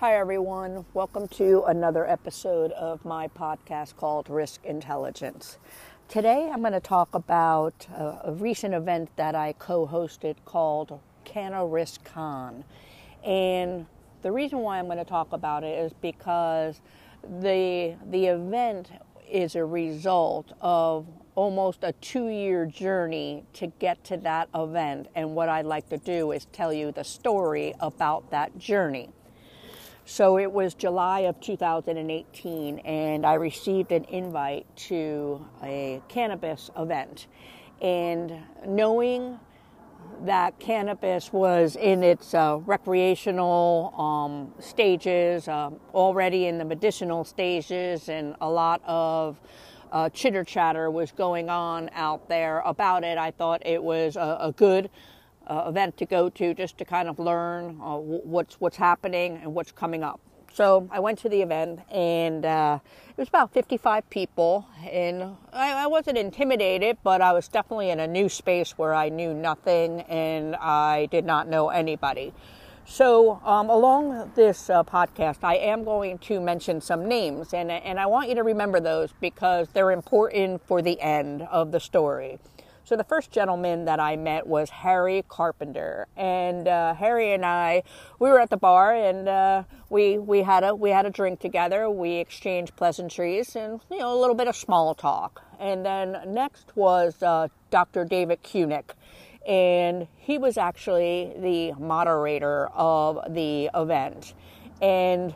Hi, everyone. Welcome to another episode of my podcast called Risk Intelligence. Today, I'm going to talk about a, a recent event that I co hosted called CannaRiskCon. And the reason why I'm going to talk about it is because the, the event is a result of almost a two year journey to get to that event. And what I'd like to do is tell you the story about that journey. So it was July of 2018, and I received an invite to a cannabis event. And knowing that cannabis was in its uh, recreational um, stages, uh, already in the medicinal stages, and a lot of uh, chitter chatter was going on out there about it, I thought it was a, a good uh, event to go to just to kind of learn uh, what's what's happening and what's coming up. So I went to the event, and uh, it was about 55 people, and I, I, wasn't intimidated, but I was definitely in a new space where I knew nothing and I did not know anybody. So, um, along this uh, podcast, I am going to mention some names, and, and I want you to remember those because they're important for the end of the story. So the first gentleman that I met was Harry Carpenter, and uh, Harry and I, we were at the bar, and uh, we we had a we had a drink together. We exchanged pleasantries and you know a little bit of small talk. And then next was uh, Dr. David Kunick, and he was actually the moderator of the event, and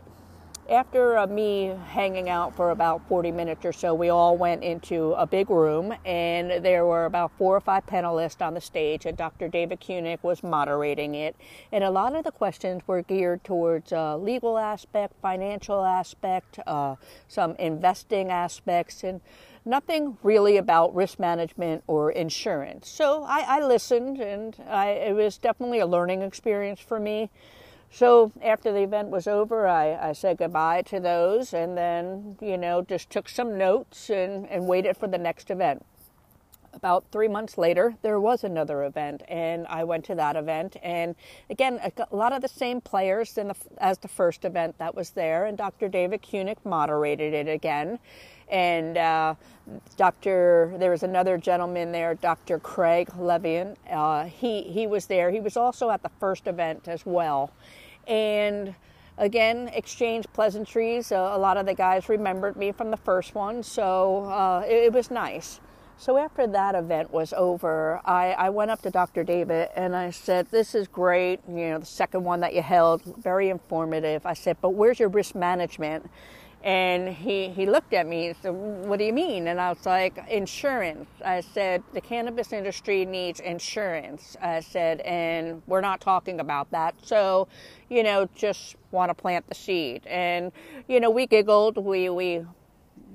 after uh, me hanging out for about 40 minutes or so, we all went into a big room, and there were about four or five panelists on the stage, and Dr. David Kunick was moderating it. And a lot of the questions were geared towards uh, legal aspect, financial aspect, uh, some investing aspects, and nothing really about risk management or insurance. So I, I listened, and I, it was definitely a learning experience for me. So after the event was over, I, I said goodbye to those and then, you know, just took some notes and, and waited for the next event. About three months later, there was another event, and I went to that event. And again, a, lot of the same players the, as the first event that was there, and Dr. David Kunick moderated it again and uh, Dr. There was another gentleman there, Dr. Craig Levian. Uh, he he was there. He was also at the first event as well, and again exchanged pleasantries. Uh, a lot of the guys remembered me from the first one, so uh, it, it, was nice. So after that event was over, I, I went up to Dr. David and I said, "This is great. You know, the second one that you held, very informative." I said, "But where's your risk management?" And he, he looked at me and said, What do you mean? And I was like, Insurance. I said, The cannabis industry needs insurance. I said, And we're not talking about that. So, you know, just want to plant the seed. And, you know, we giggled. We, we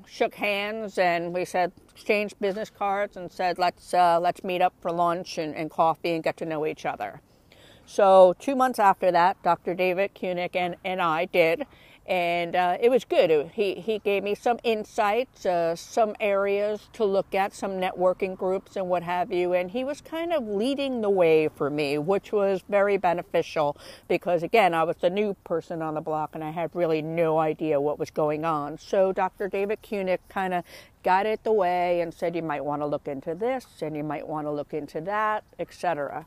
shook hands and we said, exchanged business cards and said, Let's, uh, let's meet up for lunch and, and coffee and get to know each other. So, two months after that, Dr. David Kunick and, and I did and uh, it was good. He, he gave me some insights, uh, some areas to look at, some networking groups and what have you, and he was kind of leading the way for me, which was very beneficial because, again, I was the new person on the block and I had really no idea what was going on. So Dr. David Kunick kind of guided the way and said you might want to look into this and you might want to look into that, etc.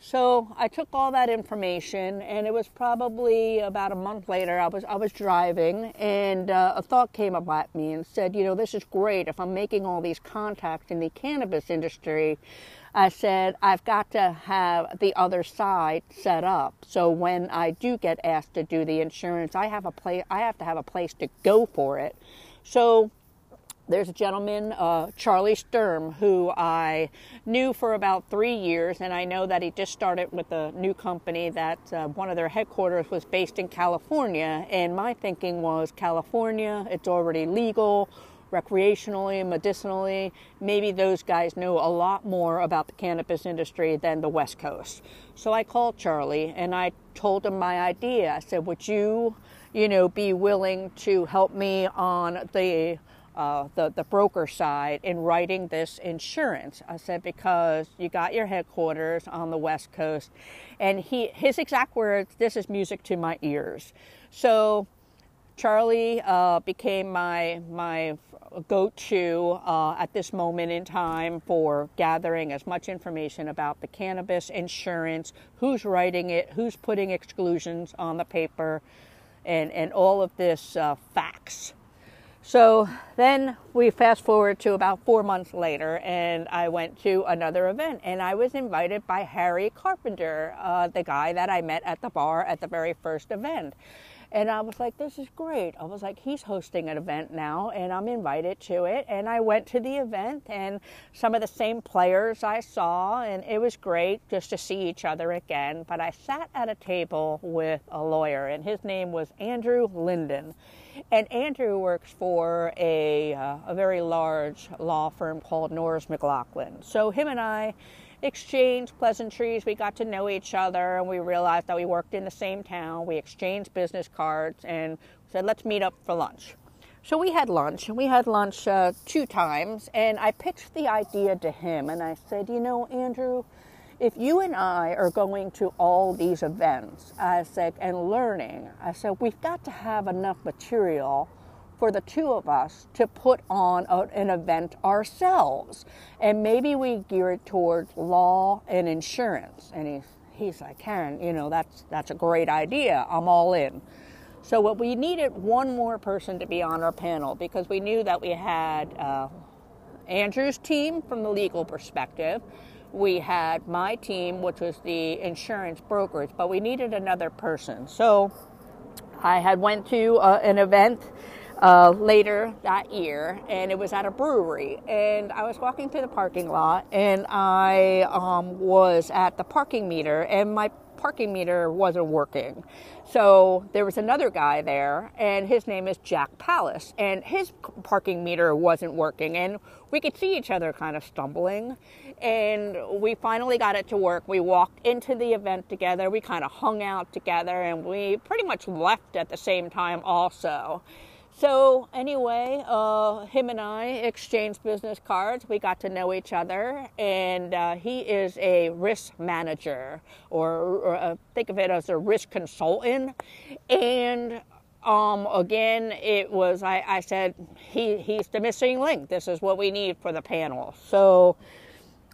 So I took all that information, and it was probably about a month later. I was I was driving, and uh, a thought came at me and said, "You know, this is great. If I'm making all these contacts in the cannabis industry." I said, I've got to have the other side set up. So when I do get asked to do the insurance, I have a place, I have to have a place to go for it. So there's a gentleman, uh, Charlie Sturm, who I knew for about three years, and I know that he just started with a new company that uh, one of their headquarters was based in California. And my thinking was California, it's already legal, recreationally, medicinally. Maybe those guys know a lot more about the cannabis industry than the West Coast. So I called Charlie and I told him my idea. I said, Would you, you know, be willing to help me on the uh, the, the broker side in writing this insurance. I said, because you got your headquarters on the West Coast. And he, his exact words, this is music to my ears. So Charlie uh, became my, my go to uh, at this moment in time for gathering as much information about the cannabis insurance, who's writing it, who's putting exclusions on the paper, and, and all of this uh, facts. So then we fast forward to about four months later, and I went to another event, and I was invited by Harry Carpenter, uh, the guy that I met at the bar at the very first event. And I was like, this is great. I was like, he's hosting an event now, and I'm invited to it. And I went to the event, and some of the same players I saw, and it was great just to see each other again. But I sat at a table with a lawyer, and his name was Andrew Linden. And Andrew works for a, uh, a very large law firm called Norris McLaughlin. So him and I exchanged pleasantries. We got to know each other and we realized that we worked in the same town. We exchanged business cards and said, let's meet up for lunch. So we had lunch, and we had lunch uh, two times, and I pitched the idea to him, and I said, You know, Andrew, if you and I are going to all these events, I said, and learning, I said, we've got to have enough material for the two of us to put on a, an event ourselves. And maybe we gear it towards law and insurance. And he, he's like, Karen, you know, that's, that's a great idea. I'm all in. So what we needed one more person to be on our panel because we knew that we had uh, Andrew's team from the legal perspective we had my team, which was the insurance brokers, but we needed another person. So I had went to uh, an event uh, later that year, and it was at a brewery. And I was walking through the parking lot, and I um, was at the parking meter, and my parking meter wasn't working. So there was another guy there, and his name is Jack Palace, and his parking meter wasn't working, and we could see each other kind of stumbling. And we finally got it to work. We walked into the event together, we kind of hung out together, and we pretty much left at the same time, also. So anyway, uh, him and I exchanged business cards. We got to know each other, and uh, he is a risk manager, or, or uh, think of it as a risk consultant. And um, again, it was I, I said he he's the missing link. This is what we need for the panel. So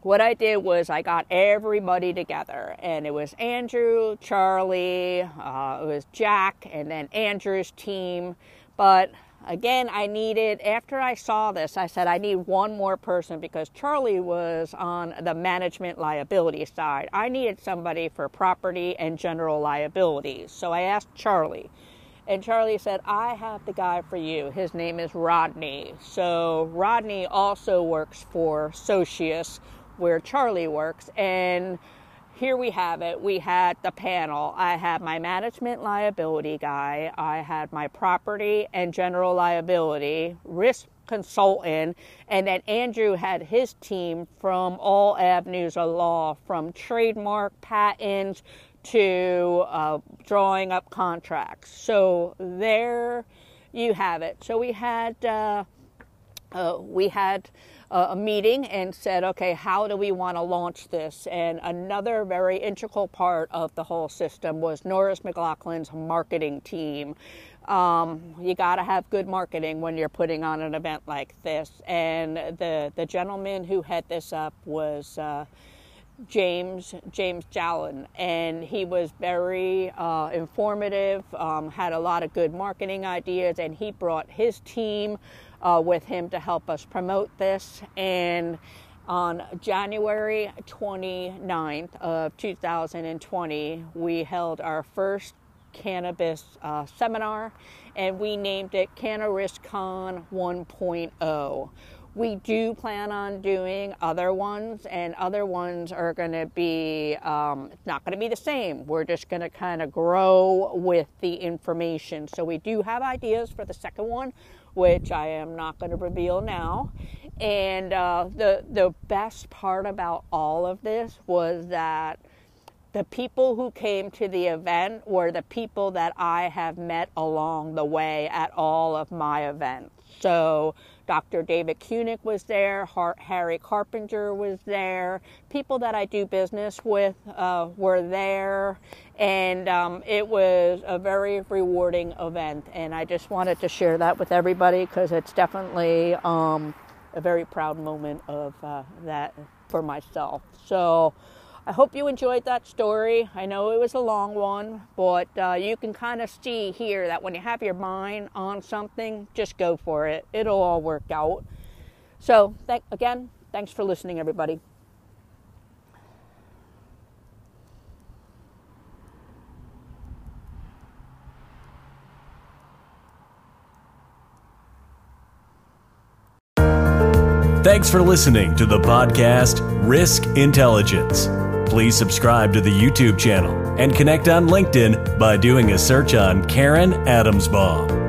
what I did was I got everybody together, and it was Andrew, Charlie, uh, it was Jack, and then Andrew's team. But again, I needed, after I saw this, I said, I need one more person because Charlie was on the management liability side. I needed somebody for property and general liability. So I asked Charlie. And Charlie said, I have the guy for you. His name is Rodney. So Rodney also works for Socius, where Charlie works. And here we have it. We had the panel. I had my management liability guy, I had my property and general liability risk consultant, and then Andrew had his team from all avenues of law, from trademark, patents to uh, drawing up contracts. So there you have it. So we had uh, uh, we had a meeting and said, okay, how do we want to launch this? And another very integral part of the whole system was Norris McLaughlin's marketing team. Um, you got to have good marketing when you're putting on an event like this. And the the gentleman who had this up was. Uh, James James Jallin, and he was very uh, informative. Um, had a lot of good marketing ideas, and he brought his team uh, with him to help us promote this. And on January 29th of 2020, we held our first cannabis uh, seminar, and we named it CannaRiskCon 1.0 we do plan on doing other ones, and other ones are going to be um, not going to be the same. We're just going to kind of grow with the information. So we do have ideas for the second one. Which I am not going to reveal now. And uh, the the best part about all of this was that the people who came to the event were the people that I have met along the way at all of my events. So Dr. David Kunick was there, Harry Carpenter was there, people that I do business with uh, were there, and um, it was a very rewarding event. And I just wanted to share that with everybody because it's definitely um, a very proud moment of uh, that for myself. So. I hope you enjoyed that story. I know it was a long one, but uh, you can kind of see here that when you have your mind on something, just go for it. It'll all work out. So, th- again, thanks for listening, everybody. Thanks for listening to the podcast Risk Intelligence please subscribe to the YouTube channel and connect on LinkedIn by doing a search on Karen Adamsbaum.